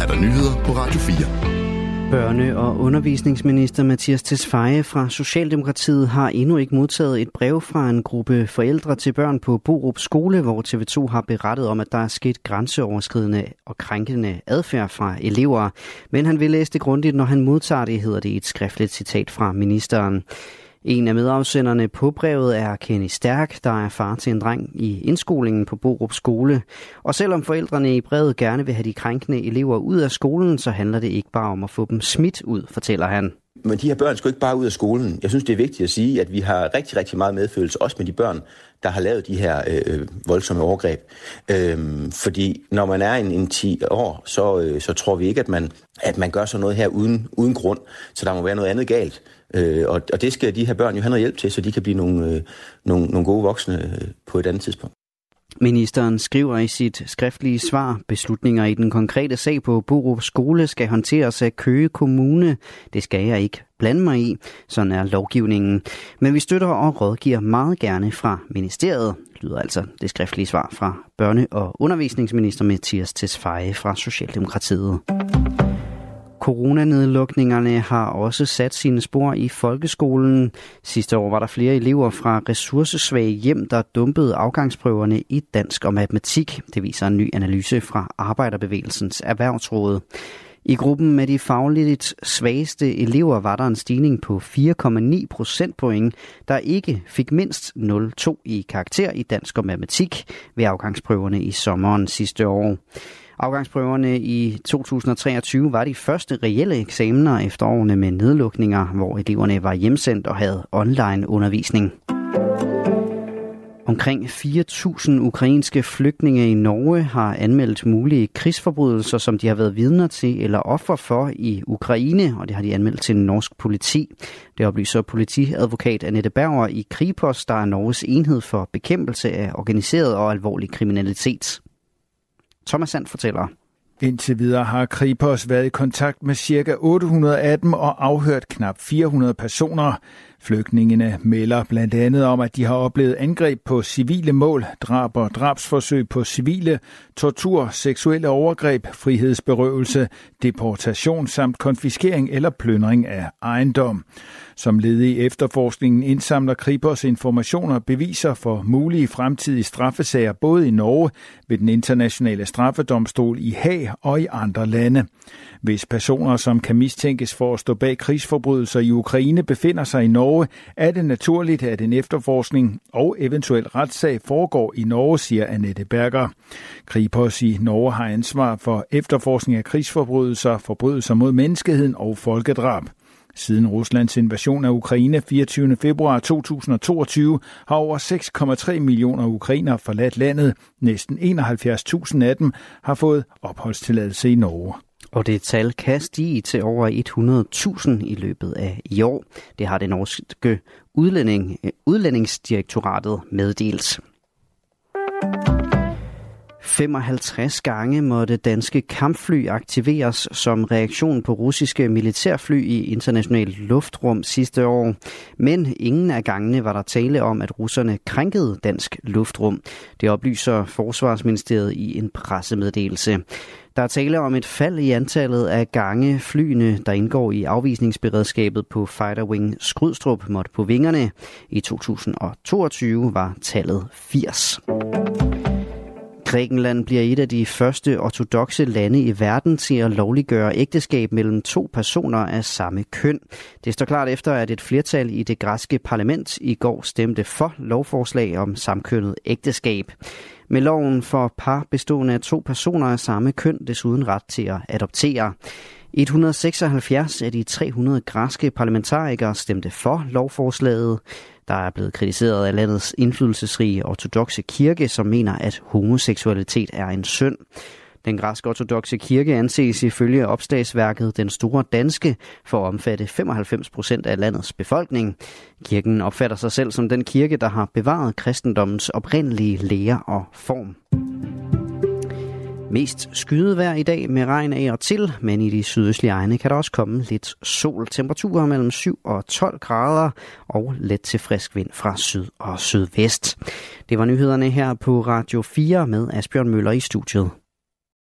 er der nyheder på Radio 4. Børne- og undervisningsminister Mathias Tesfaye fra Socialdemokratiet har endnu ikke modtaget et brev fra en gruppe forældre til børn på Borup Skole, hvor TV2 har berettet om, at der er sket grænseoverskridende og krænkende adfærd fra elever. Men han vil læse det grundigt, når han modtager det, hedder det i et skriftligt citat fra ministeren. En af medafsenderne på brevet er Kenny Stærk, der er far til en dreng i indskolingen på Borup Skole. Og selvom forældrene i brevet gerne vil have de krænkende elever ud af skolen, så handler det ikke bare om at få dem smidt ud, fortæller han. Men de her børn skal ikke bare ud af skolen. Jeg synes, det er vigtigt at sige, at vi har rigtig, rigtig meget medfølelse, også med de børn, der har lavet de her øh, øh voldsomme overgreb. Øhm, fordi når man er en, en 10 år, så, øh, så tror vi ikke, at man, at man gør sådan noget her uden, uden grund. Så der må være noget andet galt. Øh, og, og det skal de her børn jo have noget hjælp til, så de kan blive nogle, øh, nogle, nogle gode voksne øh, på et andet tidspunkt. Ministeren skriver i sit skriftlige svar, beslutninger i den konkrete sag på Borup Skole skal håndteres af Køge Kommune. Det skal jeg ikke blande mig i. Sådan er lovgivningen. Men vi støtter og rådgiver meget gerne fra ministeriet, lyder altså det skriftlige svar fra børne- og undervisningsminister Mathias Tesfaye fra Socialdemokratiet. Coronanedlukningerne har også sat sine spor i folkeskolen. Sidste år var der flere elever fra ressourcesvage hjem, der dumpede afgangsprøverne i dansk og matematik. Det viser en ny analyse fra Arbejderbevægelsens Erhvervsråd. I gruppen med de fagligt svageste elever var der en stigning på 4,9 procentpoint, der ikke fik mindst 0,2 i karakter i dansk og matematik ved afgangsprøverne i sommeren sidste år. Afgangsprøverne i 2023 var de første reelle eksamener efter årene med nedlukninger, hvor eleverne var hjemsendt og havde online undervisning. Omkring 4.000 ukrainske flygtninge i Norge har anmeldt mulige krigsforbrydelser, som de har været vidner til eller offer for i Ukraine, og det har de anmeldt til norsk politi. Det oplyser politiadvokat Annette Berger i Kripos, der er Norges enhed for bekæmpelse af organiseret og alvorlig kriminalitet. Thomas Sand fortæller. Indtil videre har Kripos været i kontakt med ca. 800 af dem og afhørt knap 400 personer. Flygtningene melder blandt andet om, at de har oplevet angreb på civile mål, drab og drabsforsøg på civile, tortur, seksuelle overgreb, frihedsberøvelse, deportation samt konfiskering eller plyndring af ejendom. Som led i efterforskningen indsamler Kripos informationer og beviser for mulige fremtidige straffesager både i Norge, ved den internationale straffedomstol i Haag og i andre lande. Hvis personer, som kan mistænkes for at stå bag krigsforbrydelser i Ukraine, befinder sig i Norge, er det naturligt, at en efterforskning og eventuel retssag foregår i Norge, siger Annette Berger. Kripos i Norge har ansvar for efterforskning af krigsforbrydelser, forbrydelser mod menneskeheden og folkedrab. Siden Ruslands invasion af Ukraine 24. februar 2022 har over 6,3 millioner ukrainere forladt landet. Næsten 71.000 af dem har fået opholdstilladelse i Norge. Og det tal kan stige til over 100.000 i løbet af i år. Det har det norske udlænding, øh, udlændingsdirektoratet meddelt. 55 gange måtte danske kampfly aktiveres som reaktion på russiske militærfly i internationalt luftrum sidste år. Men ingen af gangene var der tale om, at russerne krænkede dansk luftrum. Det oplyser Forsvarsministeriet i en pressemeddelelse. Der er tale om et fald i antallet af gange flyene, der indgår i afvisningsberedskabet på Fighter Wing Skrydstrup måtte på vingerne. I 2022 var tallet 80. Grækenland bliver et af de første ortodoxe lande i verden til at lovliggøre ægteskab mellem to personer af samme køn. Det står klart efter, at et flertal i det græske parlament i går stemte for lovforslag om samkønnet ægteskab. Med loven får par bestående af to personer af samme køn desuden ret til at adoptere. 176 af de 300 græske parlamentarikere stemte for lovforslaget der er blevet kritiseret af landets indflydelsesrige ortodoxe kirke, som mener, at homoseksualitet er en synd. Den græske ortodoxe kirke anses ifølge opslagsværket Den Store Danske for at omfatte 95 procent af landets befolkning. Kirken opfatter sig selv som den kirke, der har bevaret kristendommens oprindelige lære og form. Mest skydevejr i dag med regn af og til, men i de sydøstlige egne kan der også komme lidt sol. Temperaturer mellem 7 og 12 grader og let til frisk vind fra syd og sydvest. Det var nyhederne her på Radio 4 med Asbjørn Møller i studiet.